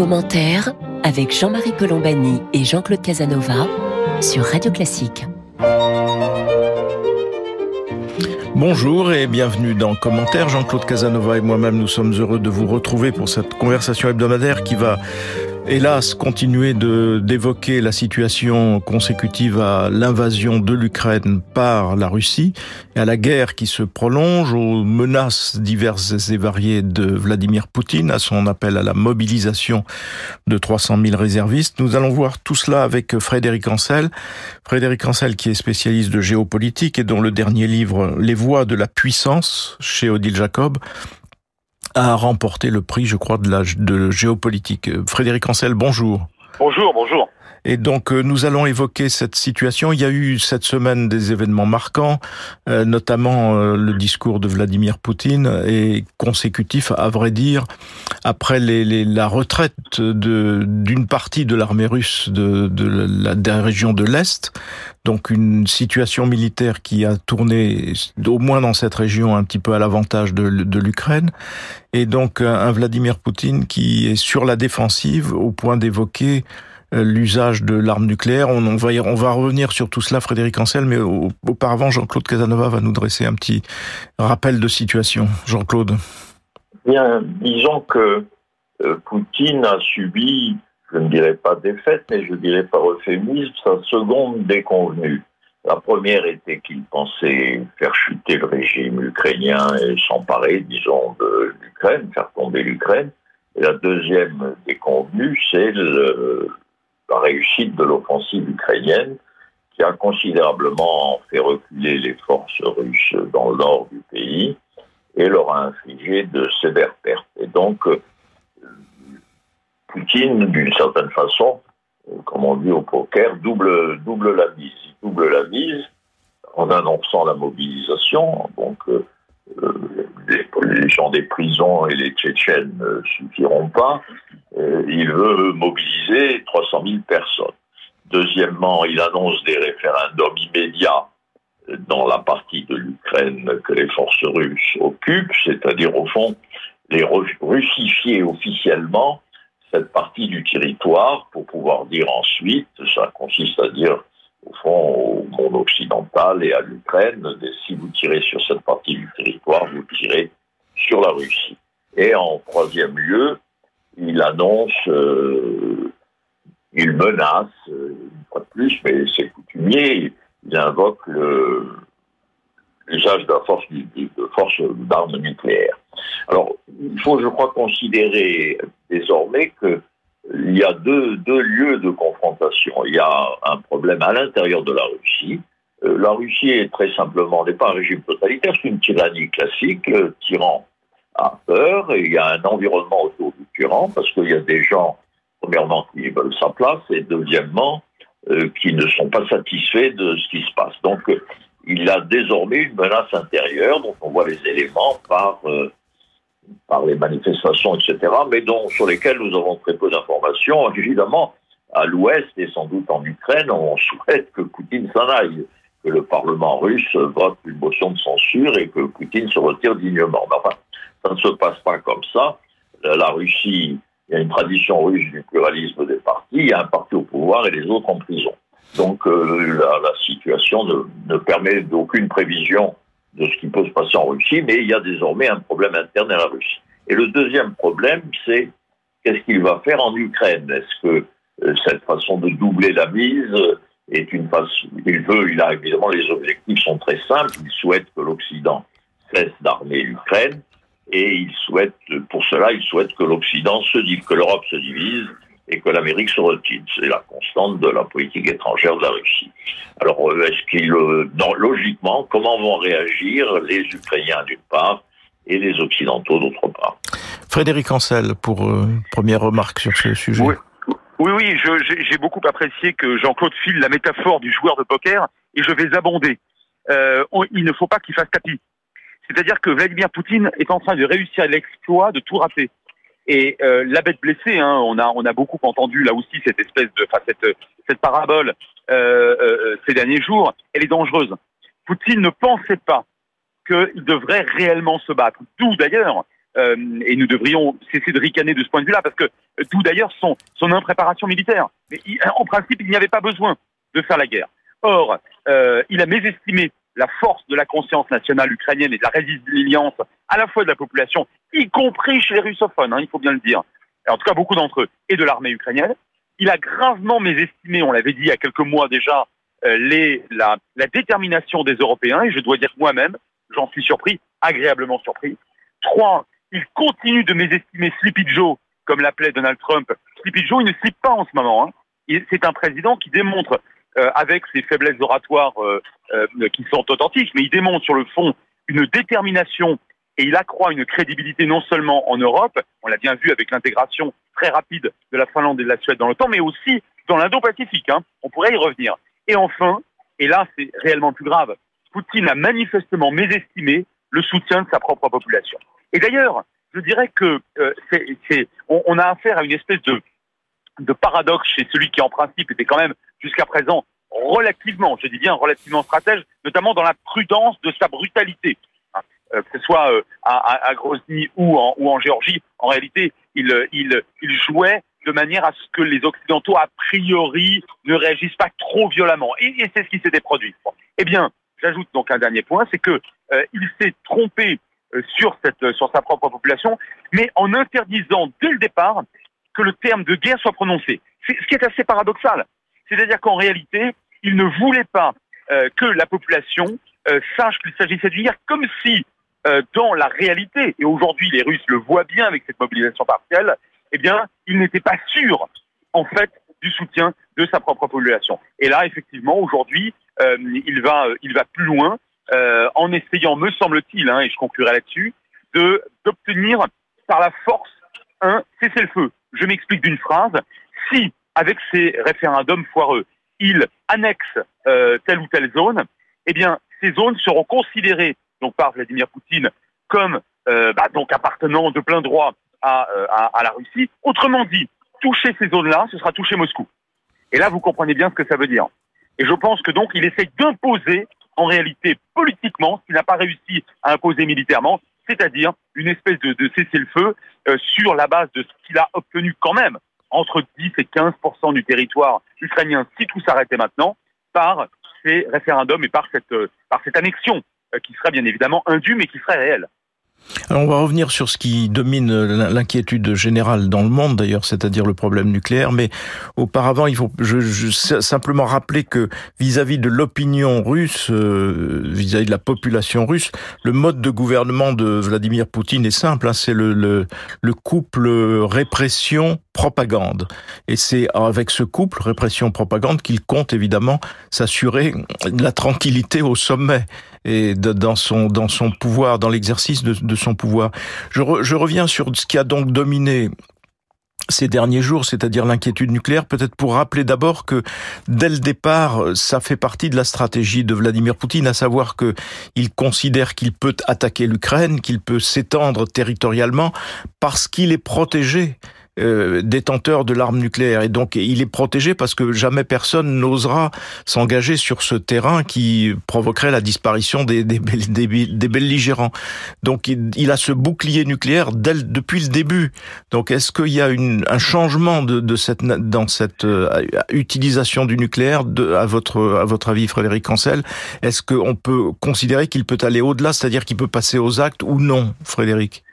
Commentaire avec Jean-Marie Colombani et Jean-Claude Casanova sur Radio Classique. Bonjour et bienvenue dans Commentaire. Jean-Claude Casanova et moi-même, nous sommes heureux de vous retrouver pour cette conversation hebdomadaire qui va hélas, continuer de d'évoquer la situation consécutive à l'invasion de l'Ukraine par la Russie et à la guerre qui se prolonge, aux menaces diverses et variées de Vladimir Poutine, à son appel à la mobilisation de 300 000 réservistes. Nous allons voir tout cela avec Frédéric Ancel. Frédéric Ancel qui est spécialiste de géopolitique et dont le dernier livre Les voies de la puissance chez Odile Jacob a remporté le prix, je crois, de la de géopolitique. Frédéric Ancel, bonjour. Bonjour, bonjour. Et donc euh, nous allons évoquer cette situation. Il y a eu cette semaine des événements marquants, euh, notamment euh, le discours de Vladimir Poutine et consécutif, à vrai dire, après les, la retraite d'une partie de l'armée russe de, de la, de région de l'est. Donc une situation militaire qui a tourné, au moins dans cette région, un petit peu à l'avantage de, de l'Ukraine. Et donc un Vladimir Poutine qui est sur la défensive au point d'évoquer l'usage de l'arme nucléaire. On, va, on va revenir sur tout cela, Frédéric Ancel, mais auparavant, Jean-Claude Casanova va nous dresser un petit rappel de situation. Jean-Claude. Bien, disons que euh, Poutine a subi, je ne dirais pas défaite, mais je dirais par euphémisme, sa seconde déconvenue. La première était qu'il pensait faire chuter le régime ukrainien et s'emparer, disons, de l'Ukraine, faire tomber l'Ukraine. Et la deuxième déconvenue, c'est le, la réussite de l'offensive ukrainienne qui a considérablement fait reculer les forces russes dans le nord du pays et leur a infligé de sévères pertes. Et donc, euh, Poutine, d'une certaine façon, euh, comme on dit au poker, double, double la mise. Il double la mise en annonçant la mobilisation. Donc, euh, les, les, gens des prisons et les Tchétchènes ne suffiront pas. Euh, il veut mobiliser 300 000 personnes. Deuxièmement, il annonce des référendums immédiats dans la partie de l'Ukraine que les forces russes occupent, c'est-à-dire au fond les russifier officiellement cette partie du territoire pour pouvoir dire ensuite, ça consiste à dire au fond au monde occidental et à l'Ukraine, si vous tirez sur cette partie du territoire, vous tirez sur la Russie. Et en troisième lieu, il annonce, euh, il menace, euh, une fois de plus, mais c'est coutumier, il invoque l'usage de la de force d'armes nucléaires. Alors, il faut, je crois, considérer désormais que il y a deux, deux lieux de confrontation. Il y a un problème à l'intérieur de la Russie. Euh, la Russie est très simplement, n'est pas un régime totalitaire, c'est une tyrannie classique. Le tyran a peur et il y a un environnement autour du tyran parce qu'il y a des gens, premièrement, qui veulent sa place et deuxièmement, euh, qui ne sont pas satisfaits de ce qui se passe. Donc, euh, il a désormais une menace intérieure dont on voit les éléments par euh, par les manifestations, etc., mais dont, sur lesquelles nous avons très peu d'informations. Évidemment, à l'ouest et sans doute en Ukraine, on souhaite que Poutine s'en aille, que le Parlement russe vote une motion de censure et que Poutine se retire dignement. Mais enfin, ça ne se passe pas comme ça. La Russie, il y a une tradition russe du pluralisme des partis, il y a un parti au pouvoir et les autres en prison. Donc euh, la, situation ne, ne permet d'aucune prévision de ce qui peut se passer en Russie, mais il y a désormais un problème interne à la Russie. Et le deuxième problème, c'est qu'est-ce qu'il va faire en Ukraine? Est-ce que euh, cette façon de doubler la mise est une façon... Il veut, il a évidemment, les objectifs sont très simples. Il souhaite que l'Occident cesse d'armer l'Ukraine et il souhaite, pour cela, il souhaite que l'Occident se divise, que l'Europe se divise et que l'Amérique se retire. C'est la constante de la politique étrangère de la Russie. Alors, euh, est-ce qu'il, euh, logiquement, comment vont réagir les Ukrainiens d'une part et les Occidentaux d'autre part? Frédéric Ancel, pour euh, première remarque sur ce sujet. Oui, oui, oui j'ai beaucoup apprécié que Jean-Claude file la métaphore du joueur de poker et je vais abonder. Euh, on, il ne faut pas qu'il fasse tapis. C'est-à-dire que Vladimir Poutine est en train de réussir l'exploit de tout rater. Et euh, la bête blessée, hein, on a on a beaucoup entendu là aussi cette espèce de, enfin cette cette parabole euh, euh, ces derniers jours, elle est dangereuse. Poutine ne pensait pas qu'il devrait réellement se battre. D'où d'ailleurs et nous devrions cesser de ricaner de ce point de vue-là, parce que tout d'ailleurs son, son impréparation militaire. Mais en principe, il n'y avait pas besoin de faire la guerre. Or, il a mésestimé la force de la conscience nationale ukrainienne et de la résilience à la fois de la population, y compris chez les russophones, hein, il faut bien le dire, en tout cas beaucoup d'entre eux, et de l'armée ukrainienne. Il a gravement mésestimé, on l'avait dit il y a quelques mois déjà, euh, les, la, la, détermination des Européens, et je dois dire moi-même, j'en suis surpris, agréablement surpris. Trois, il continue de mésestimer Sleepy Joe, comme l'appelait Donald Trump. Sleepy Joe, il ne sleep pas en ce moment. Hein. C'est un président qui démontre euh, avec ses faiblesses oratoires euh, qui sont authentiques, mais il démontre sur le fond une détermination et il accroît une crédibilité non seulement en Europe, on l'a bien vu avec l'intégration très rapide de la Finlande et de la Suède dans l'OTAN, mais aussi dans l'Indo-Pacifique. Hein. On pourrait y revenir. Et enfin, et là c'est réellement plus grave, Poutine a manifestement mésestimé le soutien de sa propre population. Et d'ailleurs, je dirais que euh, c'est, a affaire à une espèce de paradoxe chez celui qui en principe était quand même jusqu'à présent relativement, je dis bien relativement stratège, notamment dans la prudence de sa brutalité. Euh, que ce soit euh, à, à, Grozny ou en, ou en Géorgie, en réalité, il, il, il jouait de manière à ce que les Occidentaux, a priori, ne réagissent pas trop violemment. Et, et c'est ce qui s'était produit. Eh bien, j'ajoute donc un dernier point, c'est que euh, il s'est trompé euh, sur, sa propre population, mais en interdisant dès le départ que le terme de guerre soit prononcé. Ce qui est assez paradoxal. C'est-à-dire qu'en réalité, il ne voulait pas euh, que la population euh, sache qu'il s'agissait d'une guerre, comme si, euh, dans la réalité, et aujourd'hui les Russes le voient bien avec cette mobilisation partielle, eh bien, il n'était pas sûr, en fait, du soutien de sa propre population. Et là, effectivement, aujourd'hui, euh, il va, il va plus loin en essayant, me semble-t-il, hein, et je conclurai là-dessus, de d'obtenir par la force un cessez-le-feu. Je m'explique d'une phrase. Si avec ces référendums foireux, il annexe euh, telle ou telle zone, eh bien, ces zones seront considérées donc par Vladimir Poutine comme euh, bah, donc appartenant de plein droit à, euh, à, à, la Russie. Autrement dit, toucher ces zones-là, ce sera toucher Moscou. Et là, vous comprenez bien ce que ça veut dire. Et je pense que donc il essaye d'imposer en réalité politiquement ce qu'il n'a pas réussi à imposer militairement, c'est-à-dire une espèce de, cessez-le-feu euh, sur la base de ce qu'il a obtenu quand même entre 10 et 15 du territoire ukrainien si tout s'arrêtait maintenant par ces référendums et par cette, par cette annexion qui serait bien évidemment indue mais qui serait réelle. Alors on va revenir sur ce qui domine l'inquiétude générale dans le monde d'ailleurs, c'est-à-dire le problème nucléaire. Mais auparavant, il faut je, je simplement rappeler que vis-à-vis de l'opinion russe, euh, vis-à-vis de la population russe, le mode de gouvernement de Vladimir Poutine est simple. Hein, c'est le, le, le couple répression-propagande. Et c'est avec ce couple répression-propagande qu'il compte évidemment s'assurer la tranquillité au sommet et dans son dans son pouvoir, dans l'exercice de, son pouvoir. Je reviens sur ce qui a donc dominé ces derniers jours, c'est-à-dire l'inquiétude nucléaire, peut-être pour rappeler d'abord que dès le départ, ça fait partie de la stratégie de Vladimir Poutine, à savoir que il considère qu'il peut attaquer l'Ukraine, qu'il peut s'étendre territorialement parce qu'il est protégé euh, détenteur de l'arme nucléaire. Et donc, il est protégé parce que jamais personne n'osera s'engager sur ce terrain qui provoquerait la disparition des, des, des, des belligérants. Donc, il, a ce bouclier nucléaire dès, depuis le début. Donc, est-ce qu'il y a une, un changement de, de cette, dans cette euh, utilisation du nucléaire de, à, votre, à votre avis, Frédéric Cancel Est-ce qu'on peut considérer qu'il peut aller au-delà, c'est-à-dire qu'il peut passer aux actes ou non, Frédéric?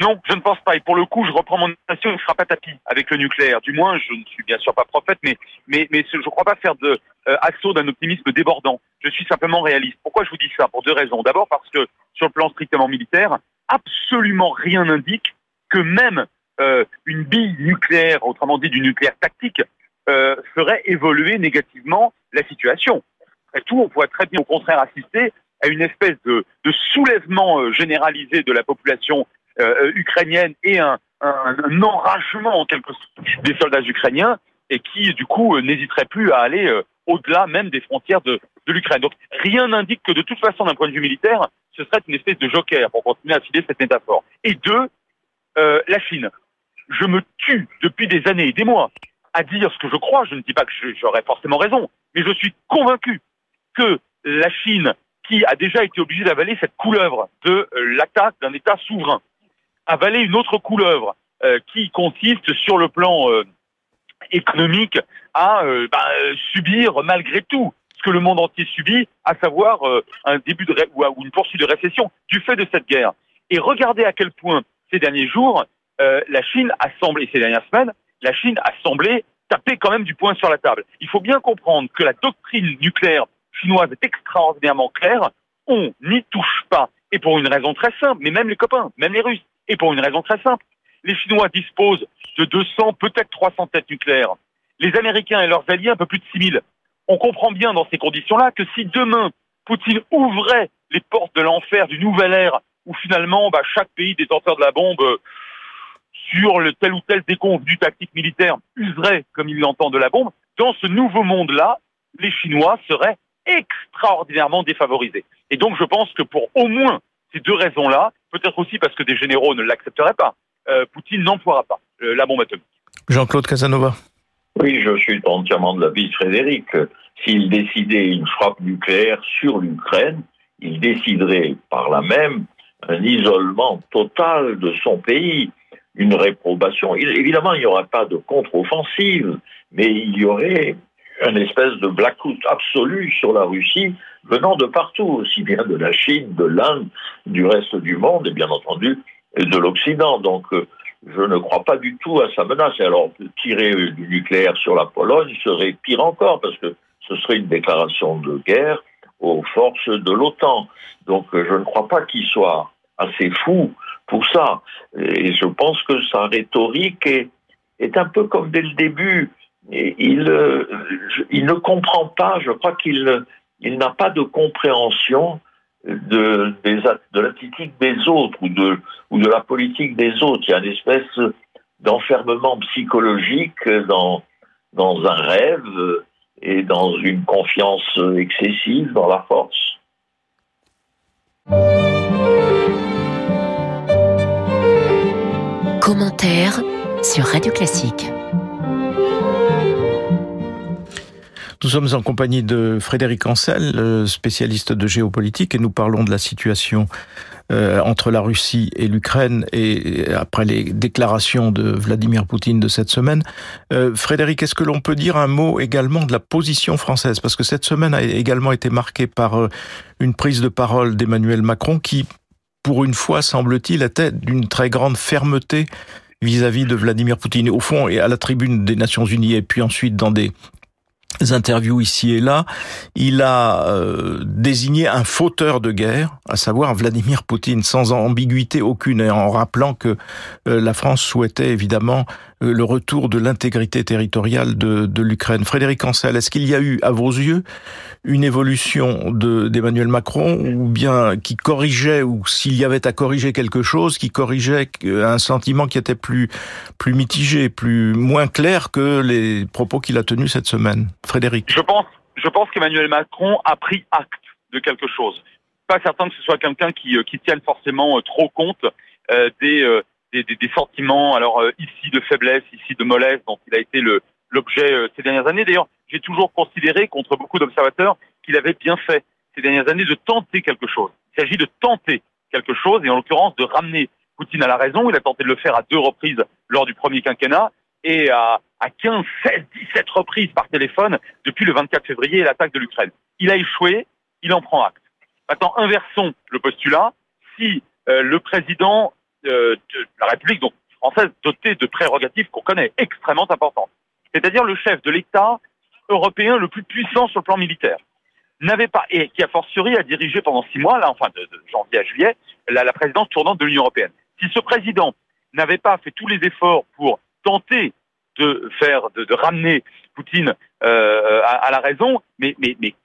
Non, je ne pense pas. Et pour le coup, je reprends mon nation, il ne sera pas tapis avec le nucléaire. Du moins, je ne suis bien sûr pas prophète, mais, mais, je ne crois pas faire de euh, assaut d'un optimisme débordant. Je suis simplement réaliste. Pourquoi je vous dis ça? Pour deux raisons. D'abord parce que sur le plan strictement militaire, absolument rien n'indique que même euh, une bille nucléaire, autrement dit du nucléaire tactique, euh, ferait évoluer négativement la situation. Et tout, on pourrait très bien au contraire assister à une espèce de, soulèvement généralisé de la population euh, ukrainienne et un, enragement en quelque sorte des soldats ukrainiens et qui du coup euh, n'hésiteraient plus à aller euh, au-delà même des frontières de, de l'Ukraine. Donc rien n'indique que de toute façon d'un point de vue militaire, ce serait une espèce de joker pour continuer à filer cette métaphore. Et deux, euh, la Chine. Je me tue depuis des années et des mois à dire ce que je crois. Je ne dis pas que j'aurais forcément raison, mais je suis convaincu que la Chine, qui a déjà été obligée d'avaler cette couleuvre de l'attaque d'un État souverain, avaler une autre couleuvre euh, qui consiste sur le plan euh, économique à bah, subir malgré tout ce que le monde entier subit, à savoir un début de ou, une poursuite de récession du fait de cette guerre. Et regardez à quel point ces derniers jours, la Chine a semblé, ces dernières semaines, la Chine a semblé taper quand même du poing sur la table. Il faut bien comprendre que la doctrine nucléaire chinoise est extraordinairement claire. On n'y touche pas. Et pour une raison très simple, mais même les copains, même les Russes, et pour une raison très simple. Les Chinois disposent de 200, peut-être 300 têtes nucléaires. Les Américains et leurs alliés un peu plus de 6000. On comprend bien dans ces conditions-là que si demain Poutine ouvrait les portes de l'enfer du nouvel ère où finalement bah, chaque pays détenteur de la bombe euh, sur le tel ou tel déconvenu tactique militaire userait comme il l'entend de la bombe, dans ce nouveau monde-là, les Chinois seraient extraordinairement défavorisés. Et donc je pense que pour au moins ces deux raisons-là, peut-être aussi parce que des généraux ne l'accepteraient pas, euh, Poutine n'emploiera pas euh, la bombe atomique. Jean-Claude Casanova. Oui, je suis entièrement de l'avis de Frédéric. S'il décidait une frappe nucléaire sur l'Ukraine, il déciderait par là même un isolement total de son pays, une réprobation. Évidemment, il n'y aura pas de contre-offensive, mais il y aurait une espèce de blackout absolu sur la Russie venant de partout, aussi bien de la Chine, de l'Inde, du reste du monde et bien entendu de l'Occident. Donc euh, je ne crois pas du tout à sa menace. Et alors tirer du nucléaire sur la Pologne serait pire encore parce que ce serait une déclaration de guerre aux forces de l'OTAN. Donc euh, je ne crois pas qu'il soit assez fou pour ça. Et je pense que sa rhétorique est, est un peu comme dès le début il, euh, il ne comprend pas, je crois qu'il il n'a pas de compréhension de, de l'attitude des autres ou de, ou de la politique des autres. Il y a une espèce d'enfermement psychologique dans, dans un rêve et dans une confiance excessive dans la force. Commentaire sur Radio Classique. Nous sommes en compagnie de Frédéric Ancel, spécialiste de géopolitique, et nous parlons de la situation euh, entre la Russie et l'Ukraine et après les déclarations de Vladimir Poutine de cette semaine. Euh, Frédéric, est-ce que l'on peut dire un mot également de la position française? Parce que cette semaine a également été marquée par euh, une prise de parole d'Emmanuel Macron qui, pour une fois, semble-t-il, était d'une très grande fermeté vis-à-vis -vis de Vladimir Poutine. Au fond, et à la tribune des Nations Unies, et puis ensuite dans des interviews ici et là, il a euh, désigné un fauteur de guerre, à savoir Vladimir Poutine, sans ambiguïté aucune, et en rappelant que euh, la France souhaitait évidemment le retour de l'intégrité territoriale de, l'Ukraine. Frédéric Ancel, est-ce qu'il y a eu, à vos yeux, une évolution d'Emmanuel Macron, ou bien qui corrigeait, ou s'il y avait à corriger quelque chose, qui corrigeait un sentiment qui était plus, mitigé, plus moins clair que les propos qu'il a tenus cette semaine? Frédéric Je pense, je pense qu'Emmanuel Macron a pris acte de quelque chose. Pas certain que ce soit quelqu'un qui, qui tienne forcément trop compte euh, des des, sentiments, alors euh, ici de faiblesse, ici de mollesse, dont il a été l'objet euh, ces dernières années. D'ailleurs, j'ai toujours considéré, contre beaucoup d'observateurs, qu'il avait bien fait ces dernières années de tenter quelque chose. Il s'agit de tenter quelque chose, et en l'occurrence de ramener Poutine à la raison. Il a tenté de le faire à deux reprises lors du premier quinquennat, et à, à 15, 16, 17 reprises par téléphone depuis le 24 février et l'attaque de l'Ukraine. Il a échoué, il en prend acte. Maintenant, inversons le postulat. Si euh, le président de la République donc française dotée de prérogatives qu'on connaît, extrêmement importantes. C'est-à-dire le chef de l'État européen le plus puissant sur le plan militaire n'avait pas, et qui a fortiori a dirigé pendant six mois, là, enfin de, janvier à juillet, la, présidence tournante de l'Union européenne. Si ce président n'avait pas fait tous les efforts pour tenter de faire, de, ramener Poutine euh, à, la raison, mais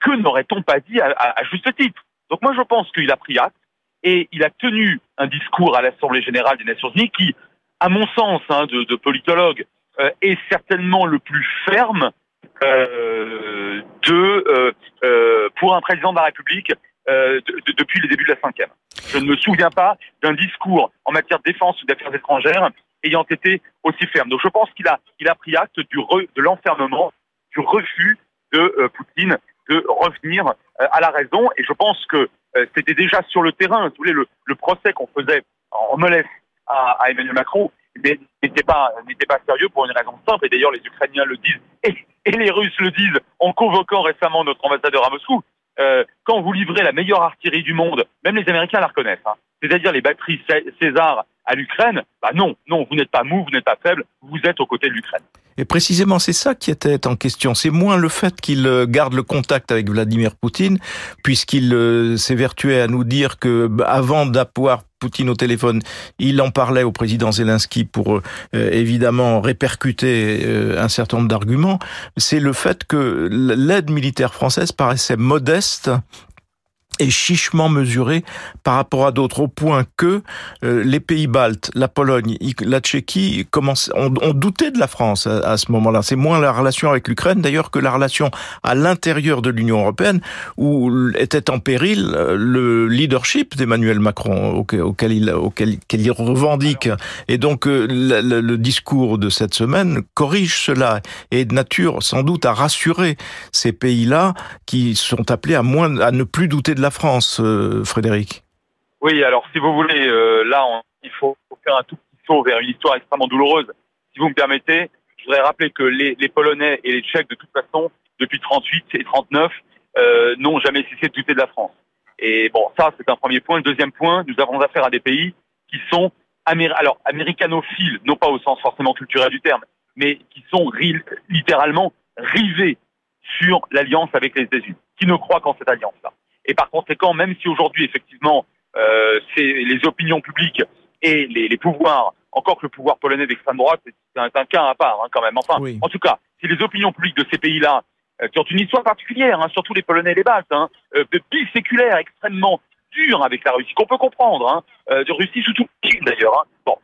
que n'aurait-on pas dit à, à, juste titre? Donc moi je pense qu'il a pris acte, et il a tenu un discours à l'Assemblée générale des Nations Unies qui, à mon sens, hein, de, politologue, euh, est certainement le plus ferme euh, de euh, pour un président de la République depuis le début de la cinquième. Je ne me souviens pas d'un discours en matière de défense ou d'affaires étrangères ayant été aussi ferme. Donc je pense qu'il a, pris acte de l'enfermement, du refus de Poutine de revenir à la raison. Et je pense que c'était déjà sur le terrain. Vous voulez, le, procès qu'on faisait en MLS à, Emmanuel Macron n'était pas pas sérieux pour une raison simple. Et d'ailleurs, les Ukrainiens le disent et, et, les Russes le disent en convoquant récemment notre ambassadeur à Moscou. Euh, quand vous livrez la meilleure artillerie du monde, même les Américains la reconnaissent, hein, c'est-à-dire les batteries César à l'Ukraine, bah non, non, vous n'êtes pas mou, vous n'êtes pas faible, vous êtes aux côtés de l'Ukraine. Et précisément, c'est ça qui était en question. C'est moins le fait qu'il euh, garde le contact avec Vladimir Poutine, puisqu'il euh, s'évertuait à nous dire que bah, avant d'avoir Poutine au téléphone, il en parlait au président Zelensky pour euh, évidemment répercuter un certain nombre d'arguments. C'est le fait que l'aide militaire française paraissait modeste est chichement mesuré par rapport à d'autres, au point que euh, les pays baltes, la Pologne, la Tchéquie commencent, ont, douté de la France à, ce moment-là. C'est moins la relation avec l'Ukraine d'ailleurs que la relation à l'intérieur de l'Union européenne où était en péril euh, le leadership d'Emmanuel Macron auquel, il, auquel, il revendique. Et donc euh, le, le, discours de cette semaine corrige cela et est de nature sans doute à rassurer ces pays-là qui sont appelés à moins à ne plus douter de la France, euh, Frédéric. Oui, alors si vous voulez, euh, là, il faut, faire un tout petit saut vers une histoire extrêmement douloureuse. Si vous me permettez, je voudrais rappeler que les, Polonais et les Tchèques, de toute façon, depuis 38 et 39, euh, n'ont jamais cessé de douter de la France. Et bon, ça, c'est un premier point. Deuxième point, nous avons affaire à des pays qui sont alors américanophiles, non pas au sens forcément culturel du terme, mais qui sont littéralement rivés sur l'alliance avec les États-Unis, qui ne croient qu'en cette alliance-là? Et par conséquent, même si aujourd'hui, effectivement, euh, c'est les opinions publiques et les, les, pouvoirs, encore que le pouvoir polonais d'extrême droite, c'est un, un, cas à part hein, quand même. Enfin, en tout cas, si les opinions publiques de ces pays-là, euh, qui ont une histoire particulière, hein, surtout les Polonais et les Baltes, hein, euh, de séculaire extrêmement dur avec la Russie, qu'on peut comprendre, hein, de Russie sous tout d'ailleurs. Bon,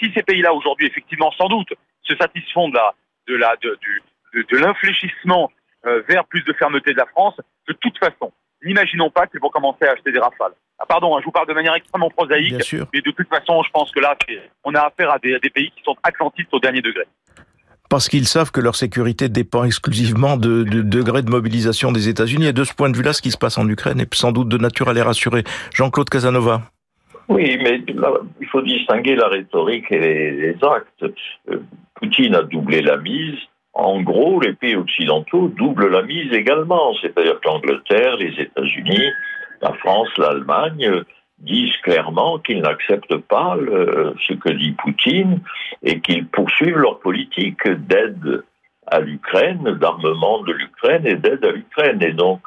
si ces pays-là aujourd'hui, effectivement, sans doute, se satisfont de la, de la, de, du, de, de l'infléchissement vers plus de fermeté de la France, de toute façon, n'imaginons pas qu'ils vont commencer à acheter des rafales. Ah, pardon, hein, je vous parle de manière extrêmement prosaïque, mais de toute façon, je pense que là, on a affaire à des, pays qui sont atlantistes au dernier degré. Parce qu'ils savent que leur sécurité dépend exclusivement de, de, degré de mobilisation des États-Unis. Et de ce point de vue-là, ce qui se passe en Ukraine est sans doute de nature à les rassurer. Jean-Claude Casanova. Oui, mais il faut distinguer la rhétorique et les, actes. Euh, Poutine a doublé la mise en gros, les pays occidentaux doublent la mise également. C'est-à-dire que l'Angleterre, les États-Unis, la France, l'Allemagne disent clairement qu'ils n'acceptent pas ce que dit Poutine et qu'ils poursuivent leur politique d'aide à l'Ukraine, d'armement de l'Ukraine et d'aide à l'Ukraine. Et donc,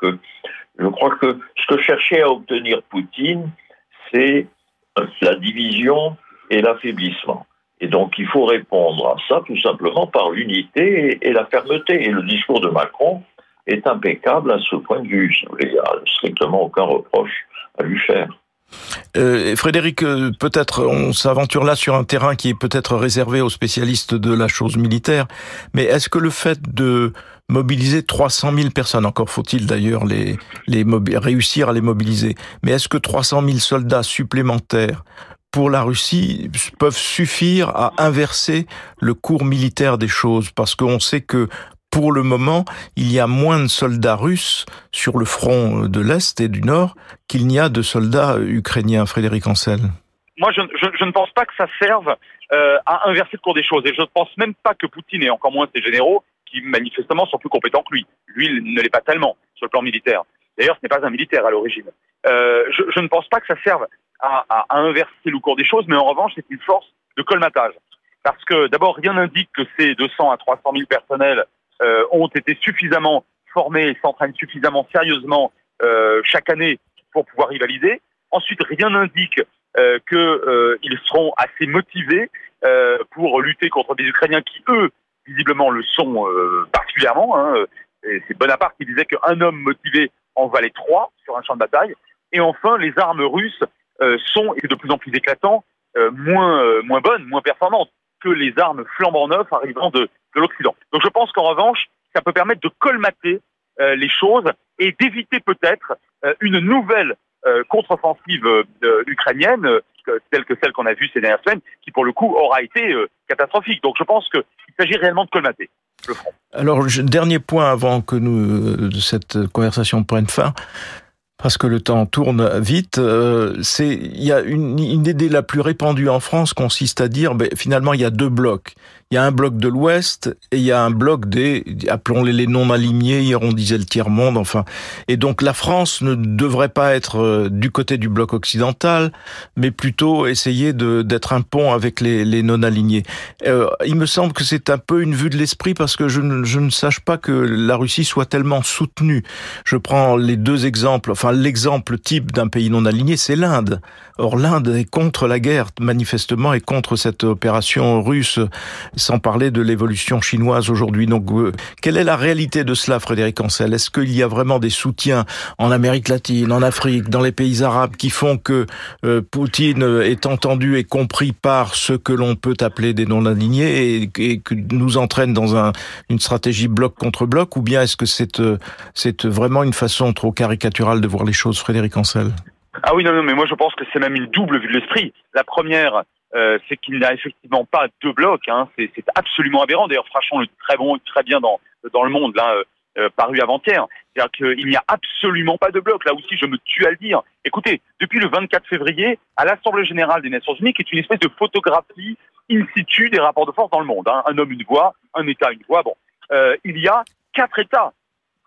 je crois que ce que cherchait à obtenir Poutine, c'est la division et l'affaiblissement. Et donc il faut répondre à ça tout simplement par l'unité et, la fermeté. Et le discours de Macron est impeccable à ce point de vue. Il n'y a strictement aucun reproche à lui faire. Euh, Frédéric, euh, peut-être on s'aventure là sur un terrain qui est peut-être réservé aux spécialistes de la chose militaire, mais est-ce que le fait de mobiliser 300 000 personnes, encore faut-il d'ailleurs réussir à les mobiliser, mais est-ce que 300 000 soldats supplémentaires pour la Russie peuvent suffire à inverser le cours militaire des choses parce qu'on sait que pour le moment, il y a moins de soldats russes sur le front de l'Est et du Nord qu'il n'y a de soldats ukrainiens. Frédéric Ancel. Moi, je, ne pense pas que ça serve euh, à inverser le cours des choses. Et je ne pense même pas que Poutine, et encore moins ses généraux, qui manifestement sont plus compétents que lui. Lui, il ne l'est pas tellement sur le plan militaire. D'ailleurs, ce n'est pas un militaire à l'origine. Euh, je, je, ne pense pas que ça serve à, à, inverser le cours des choses, mais en revanche, c'est une force de colmatage. Parce que d'abord, rien n'indique que ces 200 à 300 000 personnels euh, ont été suffisamment formés et s'entraînent suffisamment sérieusement euh, chaque année pour pouvoir rivaliser. Ensuite, rien n'indique euh, qu'ils euh, seront assez motivés euh, pour lutter contre des Ukrainiens qui, eux, visiblement le sont particulièrement. Hein. C'est Bonaparte qui disait qu'un homme motivé en valait trois sur un champ de bataille. Et enfin, les armes russes euh, sont, et de plus en plus éclatants, euh, moins, euh, moins bonnes, moins performantes que les armes flambant neuves arrivant de, de l'Occident. Donc je pense qu'en revanche, ça peut permettre de colmater les choses et d'éviter peut-être une nouvelle contre-offensive ukrainienne, telle que celle qu'on a vue ces dernières semaines, qui pour le coup aura été catastrophique. Donc je pense qu'il s'agit réellement de colmater le front. Alors, dernier point avant que nous, cette conversation prenne fin. Parce que le temps tourne vite. Euh, c'est il y a une, une, idée la plus répandue en France consiste à dire, ben, finalement, il y a deux blocs. Il y a un bloc de l'Ouest et il y a un bloc des, appelons-les les non-alignés, hier on disait le tiers-monde, enfin. Et donc la France ne devrait pas être euh, du côté du bloc occidental, mais plutôt essayer de, d'être un pont avec les, les non-alignés. Euh, il me semble que c'est un peu une vue de l'esprit parce que je ne, je ne sache pas que la Russie soit tellement soutenue. Je prends les deux exemples, enfin l'exemple type d'un pays non aligné, c'est l'Inde. Or l'Inde est contre la guerre, manifestement, et contre cette opération russe sans parler de l'évolution chinoise aujourd'hui. Donc, euh, quelle est la réalité de cela, Frédéric Ancel? Est-ce qu'il y a vraiment des soutiens en Amérique latine, en Afrique, dans les pays arabes qui font que euh, Poutine est entendu et compris par ce que l'on peut appeler des non-alignés et, et, que nous entraîne dans un, une stratégie bloc contre bloc? Ou bien est-ce que euh, c'est vraiment une façon trop caricaturale de voir les choses, Frédéric Ancel ah oui, non, non, mais moi je pense que c'est même une double vue de l'esprit. La première, euh, c'est qu'il n'y a effectivement pas deux blocs. Hein. C'est absolument aberrant. D'ailleurs, Frachon le très bon, très bien dans le Monde là, euh, euh paru avant-hier. C'est-à-dire qu'il n'y a absolument pas de bloc. Là aussi, je me tue à le dire. Écoutez, depuis le 24 février, à l'Assemblée générale des Nations Unies, qui est une espèce de photographie in situ des rapports de force dans le monde. Hein. Un homme, une voix, un État, une voix. Bon, il y a quatre États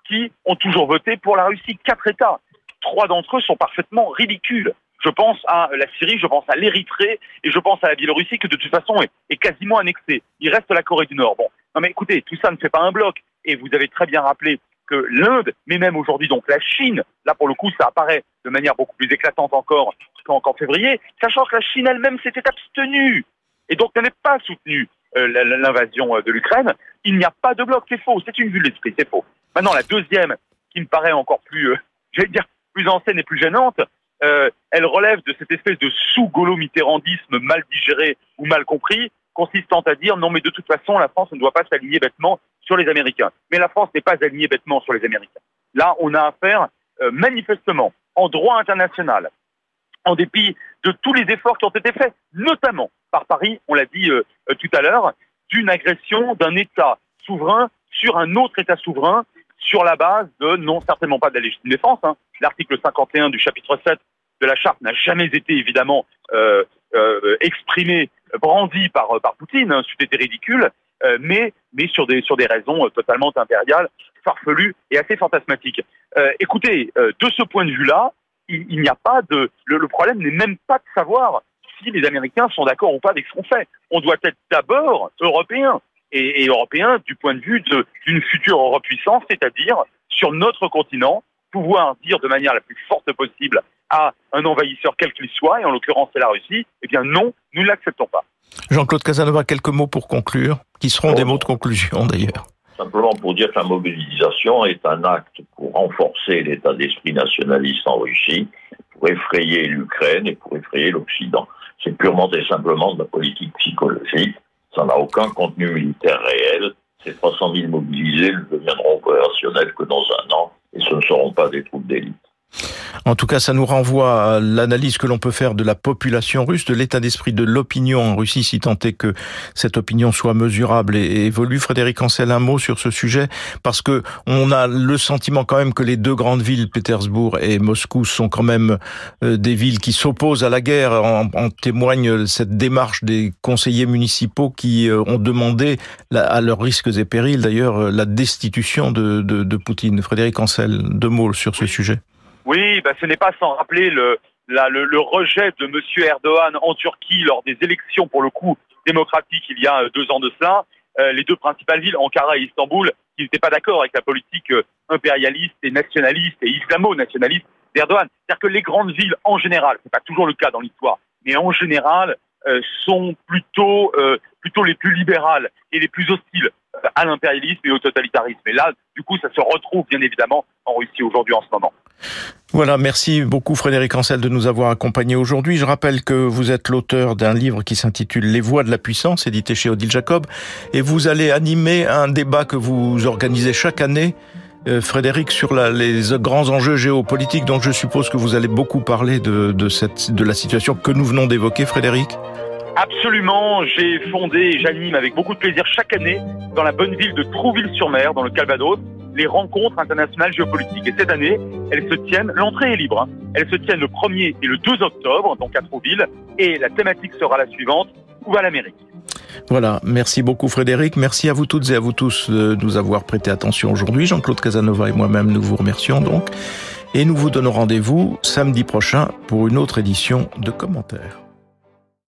qui ont toujours voté pour la Russie. Quatre États. Trois d'entre eux sont parfaitement ridicules. Je pense à la Syrie, je pense à l'Érythrée et je pense à la Biélorussie qui de toute façon est, quasiment annexée. Il reste la Corée du Nord. Bon, non mais écoutez, tout ça ne fait pas un bloc. Et vous avez très bien rappelé que l'Inde, mais même aujourd'hui donc la Chine, là pour le coup ça apparaît de manière beaucoup plus éclatante encore qu'en février, sachant que la Chine elle-même s'était abstenue et donc n'avait pas soutenu euh, l'invasion euh, de l'Ukraine, il n'y a pas de bloc, c'est faux, c'est une vue de l'esprit, c'est faux. Maintenant la deuxième, qui me paraît encore plus, euh, j'allais dire, plus ancienne et plus gênante, euh, elle relève de cette espèce de sous-gaulo-mitterrandisme mal digéré ou mal compris, consistant à dire non mais de toute façon la France ne doit pas s'aligner bêtement sur les Américains. Mais la France n'est pas alignée bêtement sur les Américains. Là, on a affaire euh, manifestement en droit international, en dépit de tous les efforts qui ont été faits, notamment par Paris, on l'a dit euh, tout à l'heure, d'une agression d'un État souverain sur un autre État souverain sur la base de, non certainement pas de la légitime défense, hein. l'article 51 du chapitre 7 de la charte n'a jamais été évidemment euh, euh, exprimé, brandi par, par Poutine, hein, c'était ridicule, euh, mais, mais sur, des, raisons totalement impériales, farfelues et assez fantasmatiques. écoutez, de ce point de vue-là, il, il n'y a pas de... Le, le problème n'est même pas de savoir si les Américains sont d'accord ou pas avec ce qu'on fait. On doit être d'abord européen et, et européen du point de vue d'une future Europe puissance, c'est-à-dire sur notre continent, pouvoir dire de manière la plus forte possible à un envahisseur quel qu'il soit, et en l'occurrence c'est la Russie, eh bien non, nous ne l'acceptons pas. Jean-Claude Casanova, quelques mots pour conclure, qui seront des mots de conclusion d'ailleurs. Simplement pour dire que la mobilisation est un acte pour renforcer l'état d'esprit nationaliste en Russie, pour effrayer l'Ukraine et pour effrayer l'Occident. C'est purement et simplement de la politique psychologique ça n'a aucun contenu militaire réel. Ces 300 000 mobilisés ne deviendront opérationnels que dans un an et ce ne seront pas des troupes d'élite. En tout cas, ça nous renvoie à l'analyse que l'on peut faire de la population russe, de l'état d'esprit de l'opinion en Russie, si tant est que cette opinion soit mesurable et évolue. Frédéric Ancel, un mot sur ce sujet, parce que on a le sentiment quand même que les deux grandes villes, Pétersbourg et Moscou, sont quand même euh, des villes qui s'opposent à la guerre. En, témoigne cette démarche des conseillers municipaux qui euh, ont demandé, à leurs risques et périls d'ailleurs, euh, la destitution de, de, de Poutine. Frédéric Ancel, deux mots sur ce sujet. Oui, bah, ce n'est pas sans rappeler le, le, le, rejet de M. Erdogan en Turquie lors des élections, pour le coup, démocratiques il y a euh, deux ans de cela. Euh, les deux principales villes, Ankara et Istanbul, qui n'étaient pas d'accord avec la politique euh, impérialiste et nationaliste et islamo-nationaliste d'Erdogan. C'est-à-dire que les grandes villes, en général, c'est pas toujours le cas dans l'histoire, mais en général, sont plutôt, plutôt les plus libérales et les plus hostiles à l'impérialisme et au totalitarisme. Et là, du coup, ça se retrouve bien évidemment en Russie aujourd'hui en ce moment. Voilà, merci beaucoup Frédéric Ancel de nous avoir accompagnés aujourd'hui. Je rappelle que vous êtes l'auteur d'un livre qui s'intitule Les voix de la puissance, édité chez Odile Jacob, et vous allez animer un débat que vous organisez chaque année, euh, Frédéric, sur les grands enjeux géopolitiques. Donc je suppose que vous allez beaucoup parler de, cette, de la situation que nous venons d'évoquer, Frédéric. Absolument, j'ai fondé et j'anime avec beaucoup de plaisir chaque année dans la bonne ville de Trouville-sur-Mer, dans le Calvados, les rencontres internationales géopolitiques. Et cette année, elles se tiennent, l'entrée est libre, hein. elles se tiennent le 1er et le 2 octobre, donc à Trouville, et la thématique sera la suivante, où va l'Amérique? Voilà, merci beaucoup Frédéric, merci à vous toutes et à vous tous de nous avoir prêté attention aujourd'hui. Jean-Claude Casanova et moi-même, nous vous remercions donc. Et nous vous donnons rendez-vous samedi prochain pour une autre édition de commentaires.